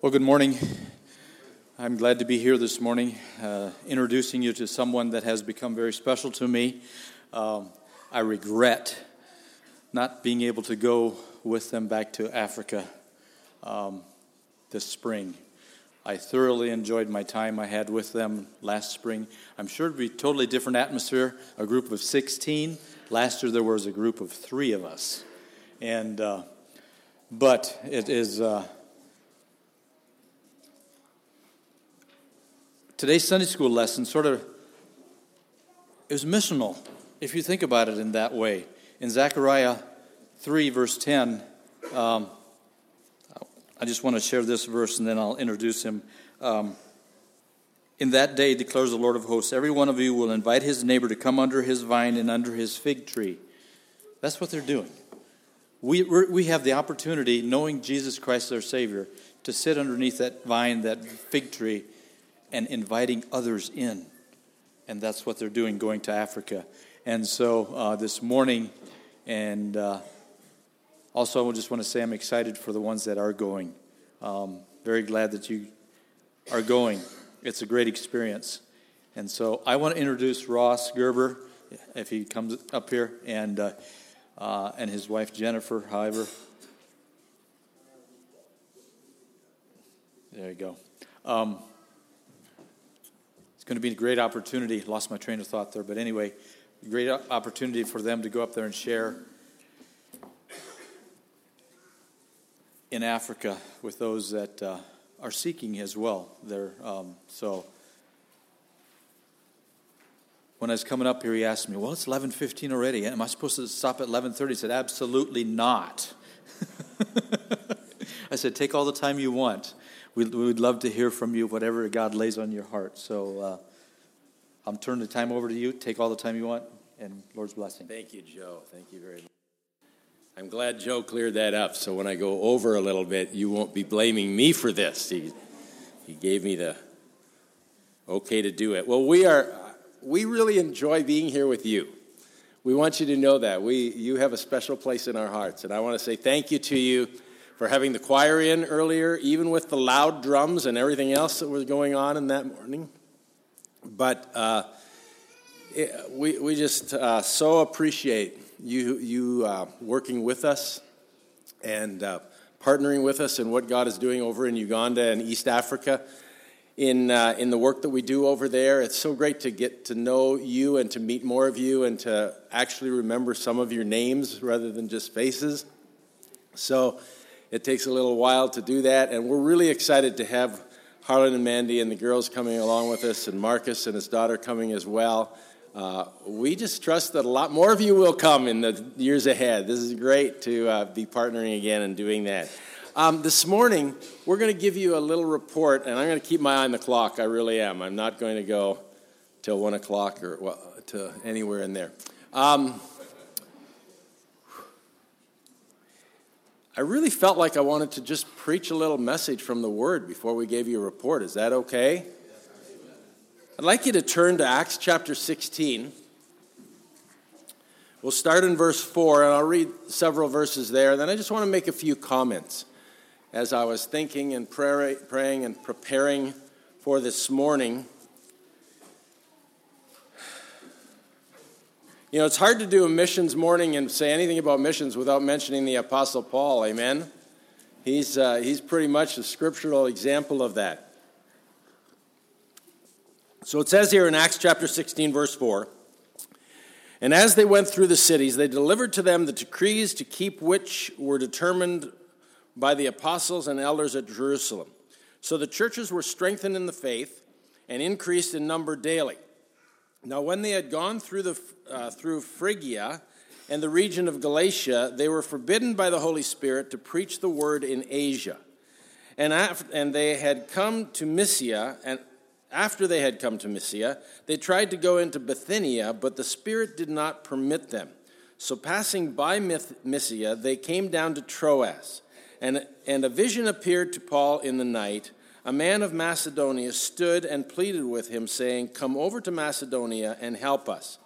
Well, good morning. I'm glad to be here this morning, uh, introducing you to someone that has become very special to me. Um, I regret not being able to go with them back to Africa um, this spring. I thoroughly enjoyed my time I had with them last spring. I'm sure it'd be a totally different atmosphere, a group of 16. Last year there was a group of three of us. And, uh, but it is. Uh, today's Sunday school lesson sort of is missional, if you think about it in that way. In Zechariah 3, verse 10, um, I just want to share this verse and then I'll introduce him. Um, in that day, declares the Lord of hosts, every one of you will invite his neighbor to come under his vine and under his fig tree. That's what they're doing. We, we have the opportunity, knowing Jesus Christ, as our Savior, to sit underneath that vine, that fig tree, and inviting others in. And that's what they're doing going to Africa. And so uh, this morning, and uh, also I just want to say I'm excited for the ones that are going. Um, very glad that you are going. It's a great experience. And so I want to introduce Ross Gerber, if he comes up here, and, uh, uh and his wife Jennifer, however. There you go. Um, going to be a great opportunity. Lost my train of thought there, but anyway, great opportunity for them to go up there and share in Africa with those that uh, are seeking as well. There, um, so when I was coming up here, he asked me, "Well, it's eleven fifteen already. Am I supposed to stop at eleven 30? He said, "Absolutely not." I said, "Take all the time you want." We, would love to hear from you, whatever God lays on your heart. So uh, I'm turning the time over to you. Take all the time you want, and Lord's blessing. Thank you, Joe. Thank you very much. I'm glad Joe cleared that up. So when I go over a little bit, you won't be blaming me for this. He, he gave me the okay to do it. Well, we are we really enjoy being here with you. We want you to know that we you have a special place in our hearts, and I want to say thank you to you for having the choir in earlier, even with the loud drums and everything else that was going on in that morning. But uh, it, we, we just uh, so appreciate you, you uh, working with us and uh, partnering with us in what God is doing over in Uganda and East Africa. In, uh, in the work that we do over there, it's so great to get to know you and to meet more of you and to actually remember some of your names rather than just faces. So, it takes a little while to do that, and we're really excited to have Harlan and Mandy and the girls coming along with us, and Marcus and his daughter coming as well. Uh, we just trust that a lot more of you will come in the years ahead. This is great to uh, be partnering again and doing that. Um, this morning, we're going to give you a little report, and I'm going to keep my eye on the clock. I really am. I'm not going to go till 1 o'clock or well, to anywhere in there. Um, I really felt like I wanted to just preach a little message from the Word before we gave you a report. Is that okay? I'd like you to turn to Acts chapter 16. We'll start in verse 4, and I'll read several verses there. Then I just want to make a few comments as I was thinking and praying and preparing for this morning. You know, it's hard to do a missions morning and say anything about missions without mentioning the Apostle Paul. Amen? He's, uh, he's pretty much a scriptural example of that. So it says here in Acts chapter 16, verse 4 And as they went through the cities, they delivered to them the decrees to keep which were determined by the apostles and elders at Jerusalem. So the churches were strengthened in the faith and increased in number daily. Now, when they had gone through, the, uh, through Phrygia and the region of Galatia, they were forbidden by the Holy Spirit to preach the word in Asia. And, and they had come to Mysia, and after they had come to Mysia, they tried to go into Bithynia, but the Spirit did not permit them. So, passing by Mysia, they came down to Troas. And, and a vision appeared to Paul in the night a man of Macedonia stood and pleaded with him, saying, Come over to Macedonia and help us.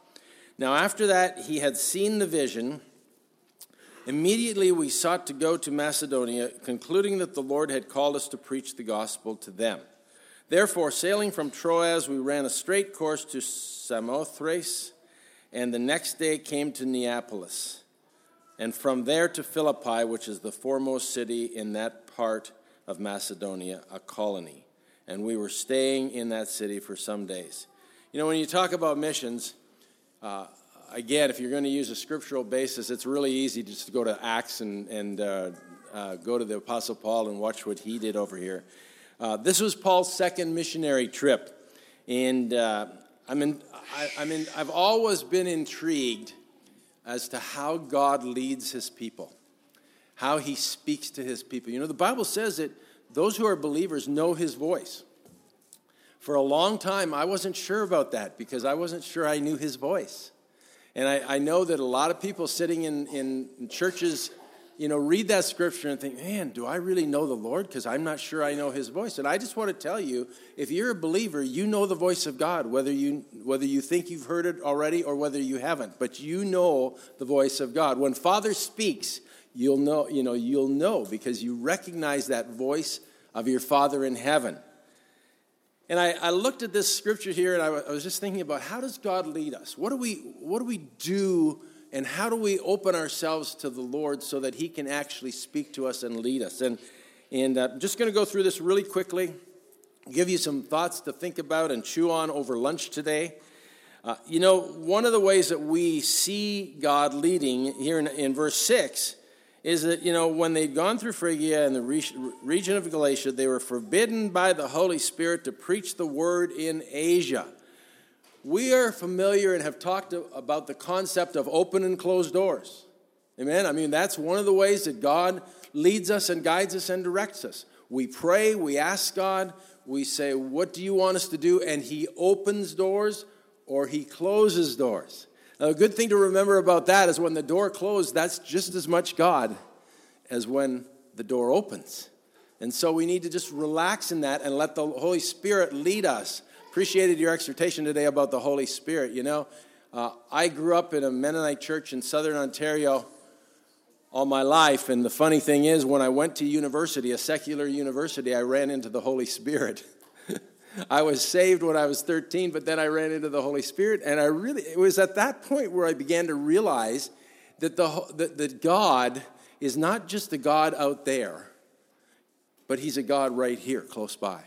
Now, after that, he had seen the vision. Immediately we sought to go to Macedonia, concluding that the Lord had called us to preach the gospel to them. Therefore, sailing from Troas, we ran a straight course to Samothrace, and the next day came to Neapolis, and from there to Philippi, which is the foremost city in that part of Macedonia, a colony. And we were staying in that city for some days. You know, when you talk about missions, uh, again, if you're going to use a scriptural basis, it's really easy just to go to Acts and, and uh, uh, go to the Apostle Paul and watch what he did over here. Uh, this was Paul's second missionary trip, and uh, I mean, I, I mean, I've always been intrigued as to how God leads His people, how He speaks to His people. You know, the Bible says that those who are believers know His voice. For a long time, I wasn't sure about that because I wasn't sure I knew His voice. And I, I know that a lot of people sitting in, in churches, you know, read that scripture and think, man, do I really know the Lord? Because I'm not sure I know his voice. And I just want to tell you, if you're a believer, you know the voice of God, whether you, whether you think you've heard it already or whether you haven't. But you know the voice of God. When Father speaks, you'll know, you know, you'll know because you recognize that voice of your Father in heaven. And I, I, looked at this scripture here and I, I was just thinking about how does God lead us? What do, we, what do we do and how do we open ourselves to the Lord so that He can actually speak to us and lead us? And, and uh, I'm just going to go through this really quickly, give you some thoughts to think about and chew on over lunch today. Uh, you know, one of the ways that we see God leading here in, in verse 6 is that, you know, when they'd gone through Phrygia and the region of Galatia, they were forbidden by the Holy Spirit to preach the word in Asia. We are familiar and have talked about the concept of open and closed doors. Amen? I mean, that's one of the ways that God leads us and guides us and directs us. We pray, we ask God, we say, What do you want us to do? And He opens doors or He closes doors. A good thing to remember about that is when the door closed, that's just as much God as when the door opens. And so we need to just relax in that and let the Holy Spirit lead us. Appreciated your exhortation today about the Holy Spirit. You know, uh, I grew up in a Mennonite church in southern Ontario all my life, and the funny thing is, when I went to university, a secular university, I ran into the Holy Spirit. I was saved when I was 13, but then I ran into the Holy Spirit. And I really, it was at that point where I began to realize that, the, that, that God is not just a God out there, but He's a God right here, close by.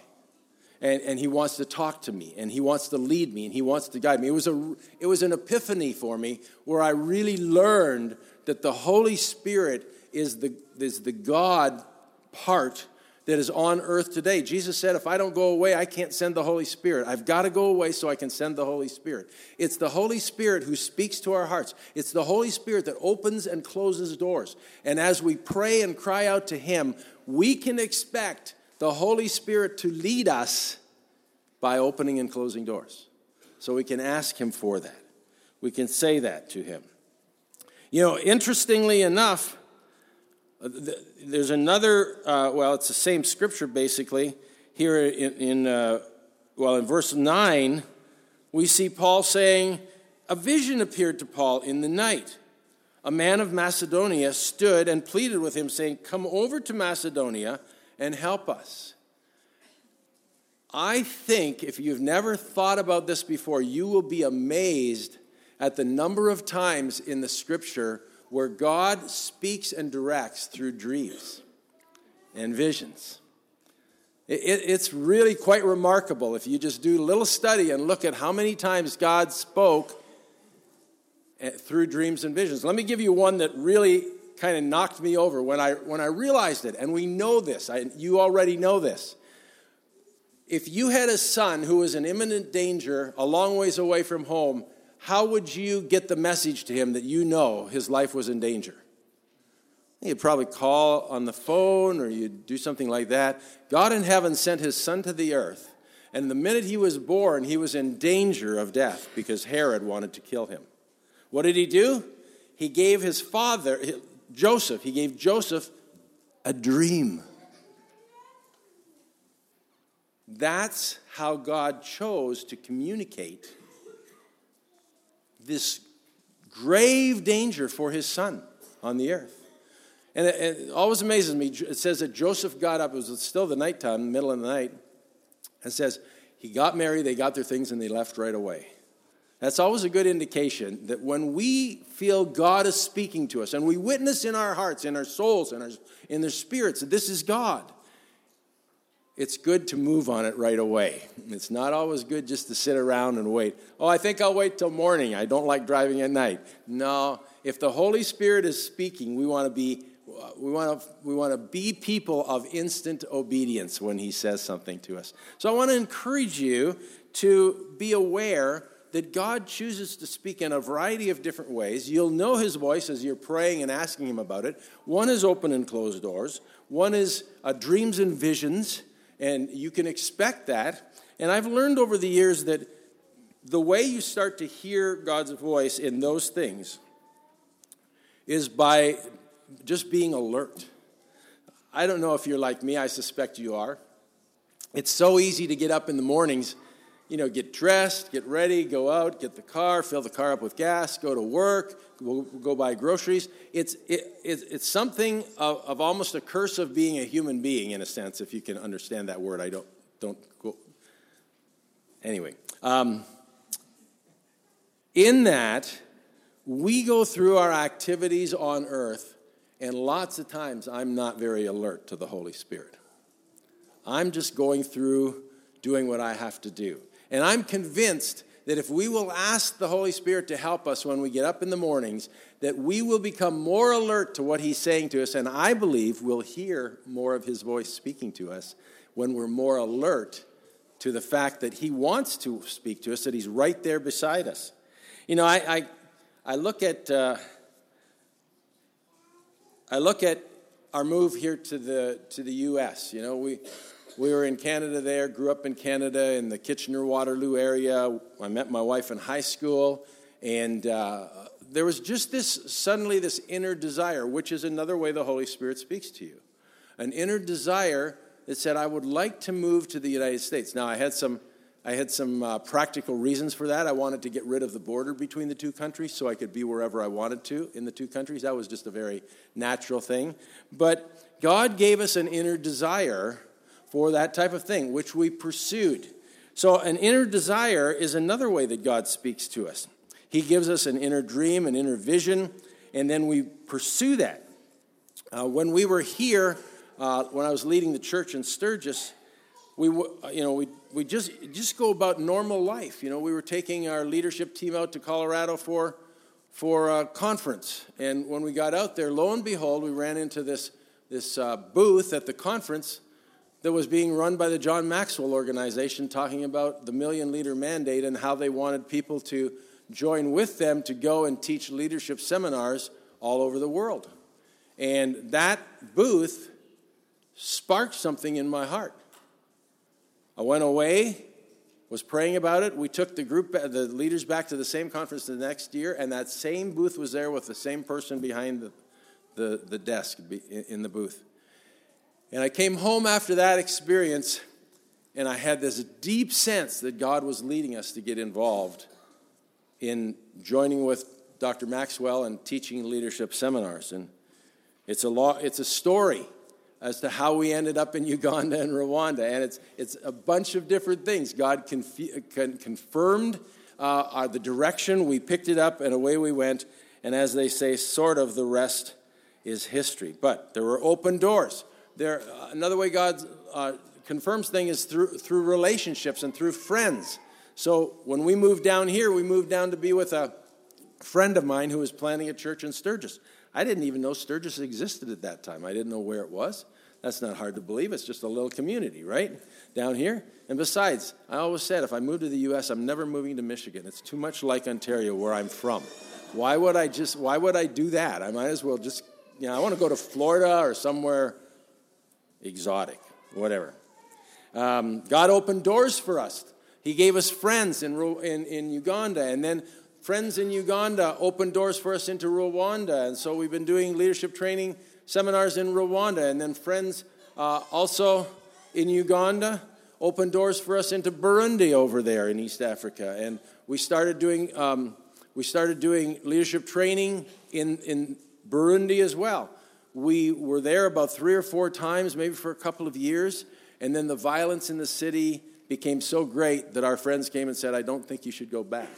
And, and He wants to talk to me, and He wants to lead me, and He wants to guide me. It was, a, it was an epiphany for me where I really learned that the Holy Spirit is the, is the God part that is on earth today. Jesus said, If I don't go away, I can't send the Holy Spirit. I've got to go away so I can send the Holy Spirit. It's the Holy Spirit who speaks to our hearts, it's the Holy Spirit that opens and closes doors. And as we pray and cry out to Him, we can expect the Holy Spirit to lead us by opening and closing doors. So we can ask Him for that. We can say that to Him. You know, interestingly enough, there's another, uh, well, it's the same scripture basically. Here in, in uh, well, in verse 9, we see Paul saying, A vision appeared to Paul in the night. A man of Macedonia stood and pleaded with him, saying, Come over to Macedonia and help us. I think if you've never thought about this before, you will be amazed at the number of times in the scripture where God speaks and directs through dreams and visions. It, it, it's really quite remarkable if you just do a little study and look at how many times God spoke eh, through dreams and visions. Let me give you one that really kind of knocked me over when I, when I realized it. And we know this, I, you already know this. If you had a son who was in imminent danger a long ways away from home, how would you get the message to him that you know his life was in danger? You'd probably call on the phone or you'd do something like that. God in heaven sent his son to the earth, and the minute he was born, he was in danger of death because Herod wanted to kill him. What did he do? He gave his father, Joseph, he gave Joseph a dream. That's how God chose to communicate this grave danger for his son on the earth. And it, it, always amazes me. It says that Joseph got up, it was still the nighttime, middle of the night. and says he got married, they got their things, and they left right away. That's always a good indication that when we feel God is speaking to us and we witness in our hearts, in our souls, in, our, in their spirits that this is God, it's good to move on it right away. It's not always good just to sit around and wait. Oh, I think I'll wait till morning. I don't like driving at night. No, if the Holy Spirit is speaking, we want to be we want to we want to be people of instant obedience when he says something to us. So I want to encourage you to be aware that God chooses to speak in a variety of different ways. You'll know his voice as you're praying and asking him about it. One is open and closed doors. One is uh, dreams and visions and you can expect that. And I've learned over the years that the way you start to hear God's voice in those things is by just being alert. I don't know if you're like me, I suspect you are. It's so easy to get up in the mornings, you know, get dressed, get ready, go out, get the car, fill the car up with gas, go to work, go, go buy groceries. It's, it, it, it's something of, of almost a curse of being a human being, in a sense, if you can understand that word. I don't, don't go. Anyway, um, in that, we go through our activities on earth, and lots of times I'm not very alert to the Holy Spirit. I'm just going through doing what I have to do. And I'm convinced that if we will ask the Holy Spirit to help us when we get up in the mornings, that we will become more alert to what He's saying to us, and I believe we'll hear more of His voice speaking to us when we're more alert to the fact that He wants to speak to us, that He's right there beside us. You know, I, I, I look at uh, I look at our move here to the to the U.S. You know, we we were in Canada there, grew up in Canada in the Kitchener Waterloo area. I met my wife in high school, and uh, there was just this suddenly this inner desire, which is another way the Holy Spirit speaks to you. An inner desire that said, I would like to move to the United States. Now, I had some. I had some uh, practical reasons for that. I wanted to get rid of the border between the two countries so I could be wherever I wanted to in the two countries. That was just a very natural thing. But God gave us an inner desire for that type of thing, which we pursued. So, an inner desire is another way that God speaks to us. He gives us an inner dream, an inner vision, and then we pursue that. Uh, when we were here, uh, when I was leading the church in Sturgis, we, you know, we, we just, just go about normal life. You know, we were taking our leadership team out to Colorado for, for a conference. And when we got out there, lo and behold, we ran into this, this uh, booth at the conference that was being run by the John Maxwell organization talking about the million leader mandate and how they wanted people to join with them to go and teach leadership seminars all over the world. And that booth sparked something in my heart. I went away, was praying about it. We took the group, the leaders back to the same conference the next year, and that same booth was there with the same person behind the, the, the desk in the booth. And I came home after that experience, and I had this deep sense that God was leading us to get involved in joining with Dr. Maxwell and teaching leadership seminars. And it's a, law, it's a story as to how we ended up in Uganda and Rwanda. And it's, it's a bunch of different things. God con- confirmed uh, the direction, we picked it up, and away we went. And as they say, sort of the rest is history. But there were open doors there, another way God uh, confirms things is through, through relationships and through friends. So when we moved down here, we moved down to be with a friend of mine who was planning a church in Sturgis. I didn't even know Sturgis existed at that time. I didn't know where it was. That's not hard to believe. It's just a little community, right? Down here. And besides, I always said if I move to the U.S., I'm never moving to Michigan. It's too much like Ontario, where I'm from. Why would I just, why would I do that? I might as well just, you know, I want to go to Florida or somewhere exotic, whatever. Um, God opened doors for us. He gave us friends in, in, in Uganda, and then friends in Uganda opened doors for us into Rwanda. And so we've been doing leadership training seminars in Rwanda, and then friends uh, also in Uganda opened doors for us into Burundi over there in East Africa. And we started doing, um, we started doing leadership training in, in Burundi as well. We were there about three or four times, maybe for a couple of years. And then the violence in the city became so great that our friends came and said, I don't think you should go back.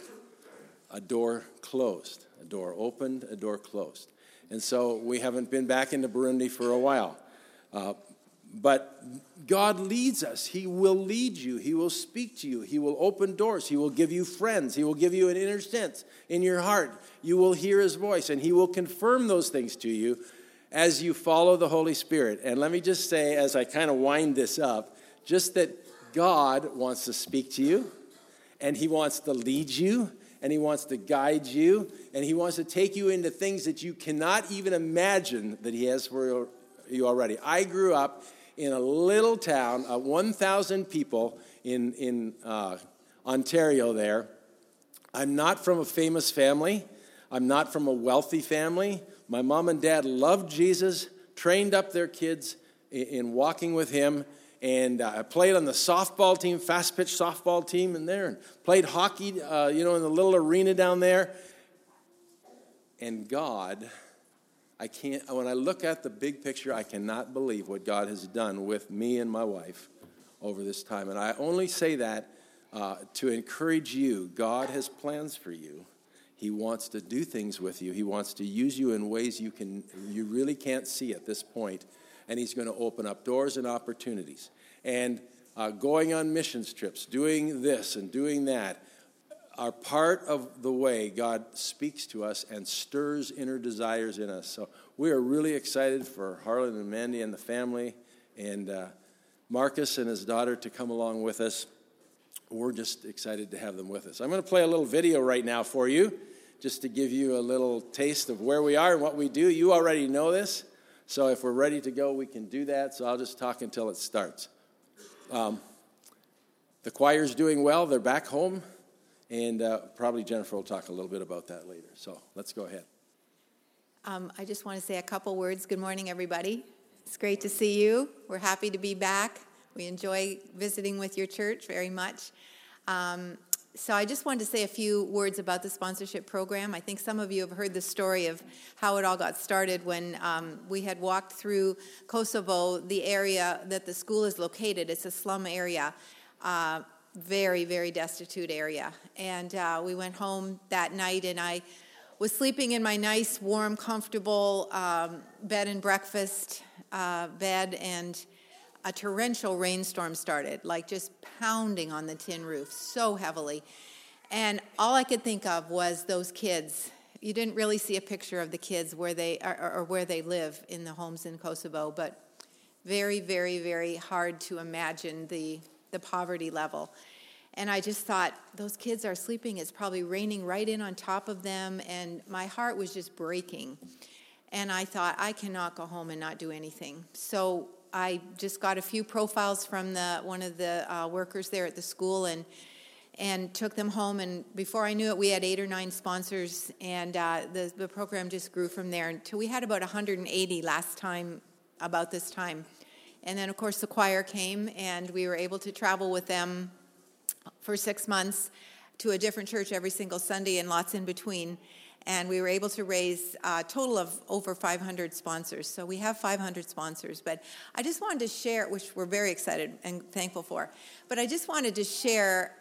A door closed, a door opened, a door closed. And so we haven't been back into Burundi for a while. Uh, but God leads us. He will lead you. He will speak to you. He will open doors. He will give you friends. He will give you an inner sense in your heart. You will hear His voice, and He will confirm those things to you as you follow the Holy Spirit. And let me just say, as I kind of wind this up, just that God wants to speak to you, and He wants to lead you, and He wants to guide you, and He wants to take you into things that you cannot even imagine that He has for you already. I grew up in a little town, of 1,000 people in, in uh, Ontario there. I'm not from a famous family, I'm not from a wealthy family. My mom and dad loved Jesus, trained up their kids in, in walking with Him and uh, I played on the softball team, fast pitch softball team in there, and played hockey, uh, you know, in the little arena down there. And God, I can't, when I look at the big picture, I cannot believe what God has done with me and my wife over this time. And I only say that uh, to encourage you. God has plans for you. He wants to do things with you. He wants to use you in ways you can you really can't see at this point and He's going to open up doors and opportunities. And uh, going on missions trips, doing this and doing that, are part of the way God speaks to us and stirs inner desires in us. So we are really excited for Harlan and Mandy and the family and uh, Marcus and his daughter to come along with us. We're just excited to have them with us. I'm going to play a little video right now for you just to give you a little taste of where we are and what we do. You already know this. So if we're ready to go, we can do that. So I'll just talk until it starts. Um, the choir's doing well. They're back home. And uh, probably Jennifer will talk a little bit about that later. So let's go ahead. Um, I just want to say a couple words. Good morning, everybody. It's great to see you. We're happy to be back. We enjoy visiting with your church very much. Um, so I just wanted to say a few words about the sponsorship program. I think some of you have heard the story of how it all got started when um, we had walked through Kosovo, the area that the school is located. It's a slum area, uh, very, very destitute area. And uh, we went home that night, and I was sleeping in my nice, warm, comfortable um, bed and breakfast uh, bed, and a torrential rainstorm started, like just pounding on the tin roof so heavily. And all I could think of was those kids. You didn't really see a picture of the kids where they or, or where they live in the homes in Kosovo, but very, very, very hard to imagine the the poverty level. And I just thought, those kids are sleeping. It's probably raining right in on top of them. And my heart was just breaking. And I thought, I cannot go home and not do anything. So I just got a few profiles from the one of the uh, workers there at the school and and took them home. And before I knew it, we had eight or nine sponsors, and uh, the the program just grew from there until we had about 180 last time about this time. And then, of course, the choir came, and we were able to travel with them for six months to a different church every single Sunday and lots in between and we were able to raise a total of over 500 sponsors. So we have 500 sponsors, but I just wanted to share, which we're very excited and thankful for, but I just wanted to share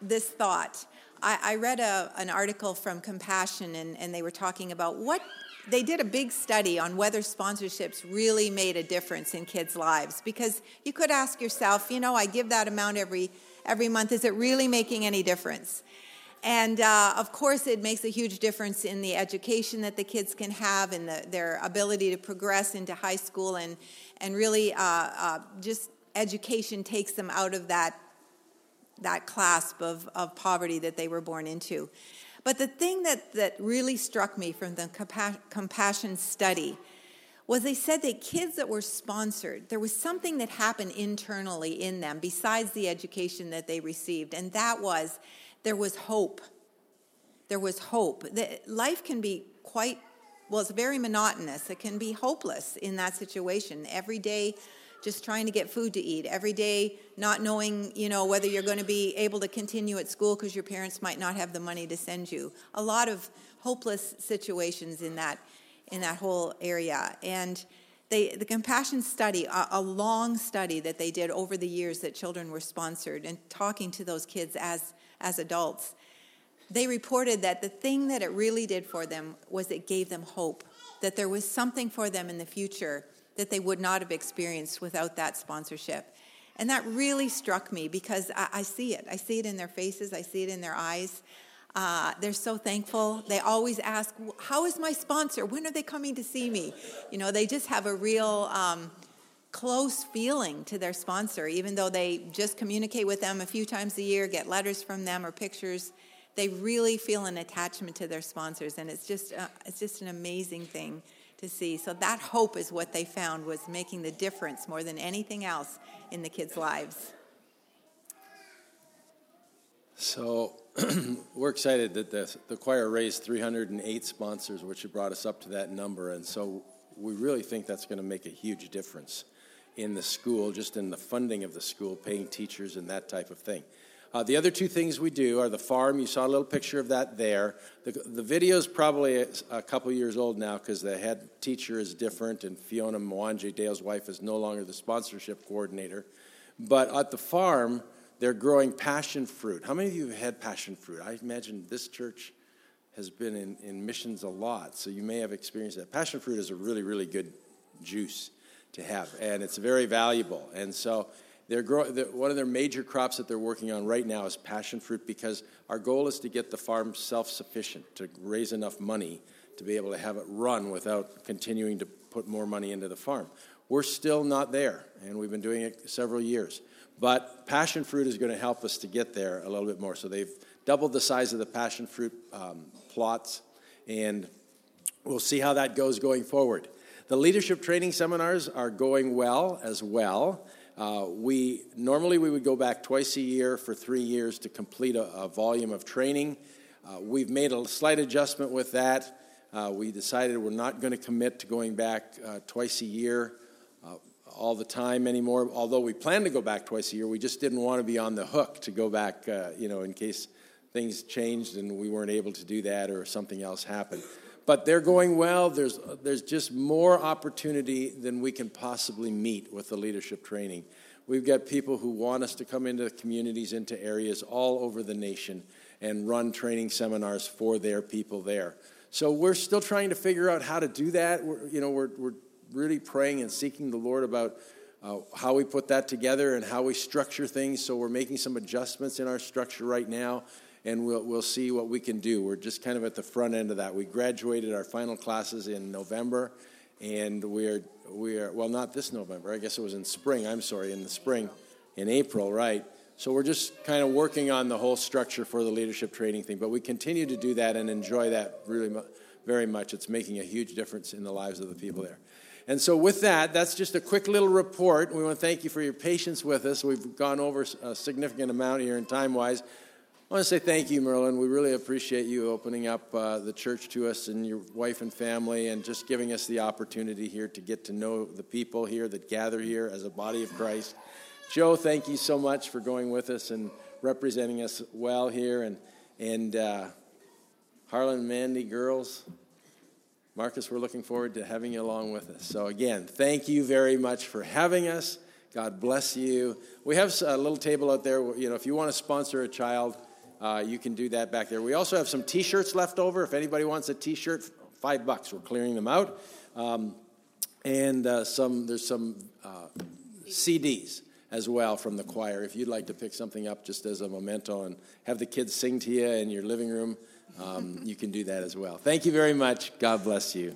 this thought. I, I read a, an article from Compassion, and, and they were talking about what they did a big study on whether sponsorships really made a difference in kids' lives because you could ask yourself, you know, I give that amount every every month. Is it really making any difference? And uh, of course, it makes a huge difference in the education that the kids can have and the, their ability to progress into high school. And, and really, uh, uh, just education takes them out of that, that clasp of, of poverty that they were born into. But the thing that, that really struck me from the compassion study was they said that kids that were sponsored, there was something that happened internally in them besides the education that they received, and that was there was hope. There was hope. The, life can be quite, well, it's very monotonous. It can be hopeless in that situation. Every day, just trying to get food to eat. Every day, not knowing, you know, whether you're going to be able to continue at school because your parents might not have the money to send you. A lot of hopeless situations in that in that whole area. And they, the compassion study, a, a, long study that they did over the years that children were sponsored and talking to those kids as, as adults, they reported that the thing that it really did for them was it gave them hope, that there was something for them in the future that they would not have experienced without that sponsorship. And that really struck me because I, I see it. I see it in their faces, I see it in their eyes. Uh, they're so thankful. They always ask, How is my sponsor? When are they coming to see me? You know, they just have a real um, close feeling to their sponsor, even though they just communicate with them a few times a year, get letters from them or pictures. They really feel an attachment to their sponsors, and it's just, uh, it's just an amazing thing to see. So that hope is what they found was making the difference more than anything else in the kids' lives. So we're excited that the, the choir raised 308 sponsors, which brought us up to that number. And so we really think that's going to make a huge difference in the school, just in the funding of the school, paying teachers and that type of thing. Uh, the other two things we do are the farm. You saw a little picture of that there. The, the video is probably a, a couple years old now because the head teacher is different, and Fiona Mwanje, Dale's wife, is no longer the sponsorship coordinator. But at the farm, they're growing passion fruit. How many of you have had passion fruit? I imagine this church has been in, in missions a lot, so you may have experienced that. Passion fruit is a really, really good juice to have, and it's very valuable. And so, they're grow- one of their major crops that they're working on right now is passion fruit because our goal is to get the farm self sufficient, to raise enough money to be able to have it run without continuing to put more money into the farm. We're still not there, and we've been doing it several years. But passion fruit is going to help us to get there a little bit more. So they've doubled the size of the passion fruit um, plots, and we'll see how that goes going forward. The leadership training seminars are going well as well. Uh, we normally we would go back twice a year for three years to complete a, a volume of training. Uh, we've made a slight adjustment with that. Uh, we decided we're not going to commit to going back uh, twice a year all the time anymore. Although we plan to go back twice a year, we just didn't want to be on the hook to go back, uh, you know, in case things changed and we weren't able to do that or something else happened. But they're going well. There's, there's just more opportunity than we can possibly meet with the leadership training. We've got people who want us to come into communities, into areas all over the nation and run training seminars for their people there. So we're still trying to figure out how to do that. We're, you know, we're, we're really praying and seeking the Lord about uh, how we put that together and how we structure things. So we're making some adjustments in our structure right now, and we'll, we'll see what we can do. We're just kind of at the front end of that. We graduated our final classes in November, and we're, we are, well, not this November. I guess it was in spring. I'm sorry, in the spring, in April, right? So we're just kind of working on the whole structure for the leadership training thing. But we continue to do that and enjoy that really very much. It's making a huge difference in the lives of the people there. And so, with that, that's just a quick little report. We want to thank you for your patience with us. We've gone over a significant amount here in time wise. I want to say thank you, Merlin. We really appreciate you opening up uh, the church to us and your wife and family and just giving us the opportunity here to get to know the people here that gather here as a body of Christ. Joe, thank you so much for going with us and representing us well here. And, and uh, Harlan, Mandy, girls, Marcus, we're looking forward to having you along with us. So, again, thank you very much for having us. God bless you. We have a little table out there. You know, if you want to sponsor a child, uh, you can do that back there. We also have some T-shirts left over. If anybody wants a T-shirt, five bucks. We're clearing them out, um, and uh, some there's some uh, CDs as well from the choir. If you'd like to pick something up just as a memento and have the kids sing to you in your living room um, you can do that as well. Thank you very much. God bless you.